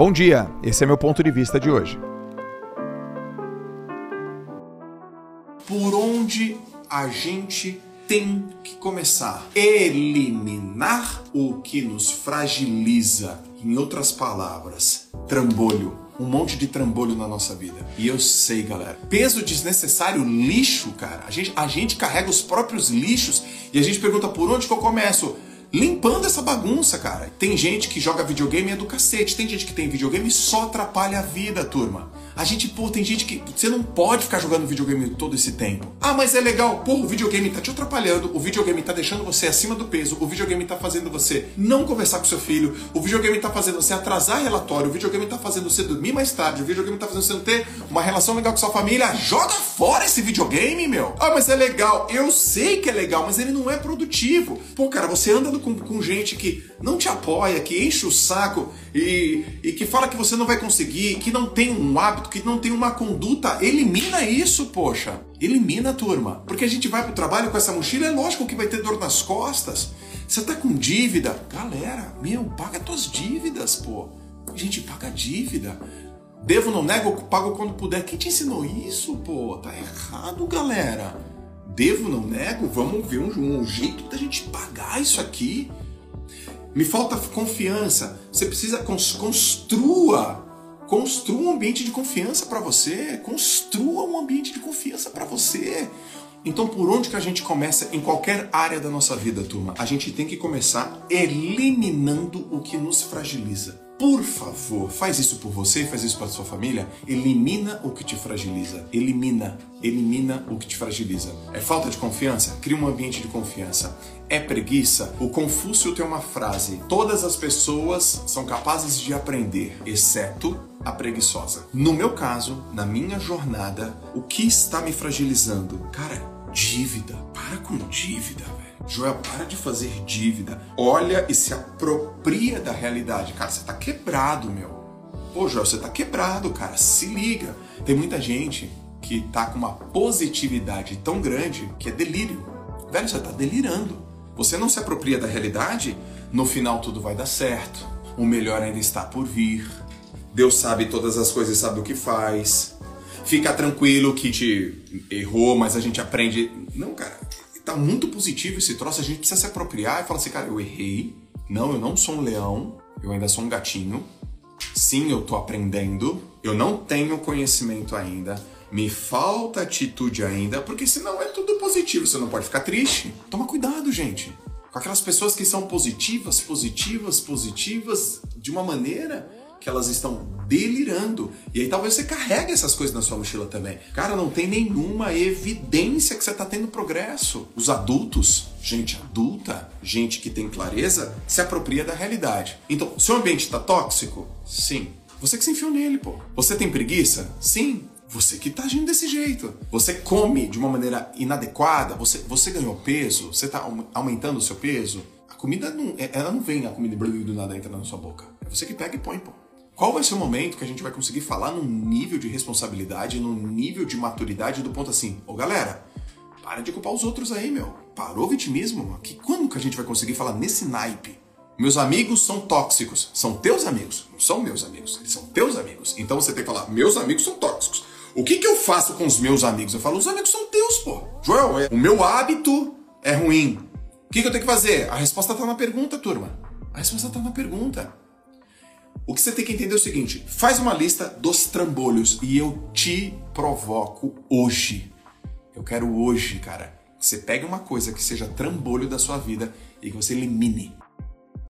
Bom dia, esse é meu ponto de vista de hoje. Por onde a gente tem que começar? Eliminar o que nos fragiliza. Em outras palavras, trambolho um monte de trambolho na nossa vida. E eu sei, galera. Peso desnecessário, lixo, cara. A gente, a gente carrega os próprios lixos e a gente pergunta por onde que eu começo? Limpando essa bagunça, cara. Tem gente que joga videogame é do cacete, tem gente que tem videogame e só atrapalha a vida, turma. A gente, pô, tem gente que. Você não pode ficar jogando videogame todo esse tempo. Ah, mas é legal. Pô, o videogame tá te atrapalhando, o videogame tá deixando você acima do peso, o videogame tá fazendo você não conversar com seu filho, o videogame tá fazendo você atrasar relatório, o videogame tá fazendo você dormir mais tarde, o videogame tá fazendo você não ter uma relação legal com sua família. Joga fora esse videogame, meu. Ah, mas é legal. Eu sei que é legal, mas ele não é produtivo. Pô, cara, você anda com, com gente que não te apoia, que enche o saco e, e que fala que você não vai conseguir, que não tem um hábito, que não tem uma conduta, elimina isso, poxa. Elimina, turma. Porque a gente vai pro trabalho com essa mochila, é lógico que vai ter dor nas costas. Você tá com dívida? Galera, meu, paga tuas dívidas, pô. A gente paga dívida. Devo, não nego, pago quando puder. Quem te ensinou isso, pô? Tá errado, galera. Devo, não nego, vamos ver um, um jeito da gente pagar isso aqui. Me falta confiança. Você precisa construa construa um ambiente de confiança para você, construa um ambiente de confiança para você. Então, por onde que a gente começa em qualquer área da nossa vida, turma? A gente tem que começar eliminando o que nos fragiliza. Por favor, faz isso por você, faz isso para sua família. Elimina o que te fragiliza. Elimina, elimina o que te fragiliza. É falta de confiança? Cria um ambiente de confiança. É preguiça? O Confúcio tem uma frase: todas as pessoas são capazes de aprender, exceto a preguiçosa. No meu caso, na minha jornada, o que está me fragilizando? Cara, dívida. Para com dívida. Joel, para de fazer dívida. Olha e se apropria da realidade. Cara, você tá quebrado, meu. Pô, Joel, você tá quebrado, cara. Se liga. Tem muita gente que tá com uma positividade tão grande que é delírio. Velho, você tá delirando. Você não se apropria da realidade, no final tudo vai dar certo. O melhor ainda está por vir. Deus sabe todas as coisas, sabe o que faz. Fica tranquilo que te errou, mas a gente aprende. Não, cara tá muito positivo esse troço, a gente precisa se apropriar e falar assim, cara, eu errei. Não, eu não sou um leão, eu ainda sou um gatinho. Sim, eu tô aprendendo. Eu não tenho conhecimento ainda. Me falta atitude ainda, porque senão é tudo positivo, você não pode ficar triste. Toma cuidado, gente. Com aquelas pessoas que são positivas, positivas, positivas, de uma maneira que elas estão delirando. E aí talvez você carregue essas coisas na sua mochila também. Cara, não tem nenhuma evidência que você está tendo progresso. Os adultos, gente adulta, gente que tem clareza, se apropria da realidade. Então, seu ambiente está tóxico? Sim. Você que se enfiou nele, pô. Você tem preguiça? Sim. Você que tá agindo desse jeito. Você come de uma maneira inadequada, você, você ganhou peso, você tá aumentando o seu peso. A comida não, é, ela não vem a comida do nada entra na sua boca. É você que pega e põe, pô. Qual vai ser o momento que a gente vai conseguir falar num nível de responsabilidade, num nível de maturidade do ponto assim, ô oh, galera, para de culpar os outros aí, meu. Parou o vitimismo? Que quando que a gente vai conseguir falar nesse naipe? Meus amigos são tóxicos. São teus amigos. Não são meus amigos. Eles são teus amigos. Então você tem que falar, meus amigos são tóxicos. O que, que eu faço com os meus amigos? Eu falo, os amigos são teus, pô. Joel, é, o meu hábito é ruim. O que, que eu tenho que fazer? A resposta tá na pergunta, turma. A resposta tá na pergunta. O que você tem que entender é o seguinte: faz uma lista dos trambolhos e eu te provoco hoje. Eu quero hoje, cara, que você pegue uma coisa que seja trambolho da sua vida e que você elimine.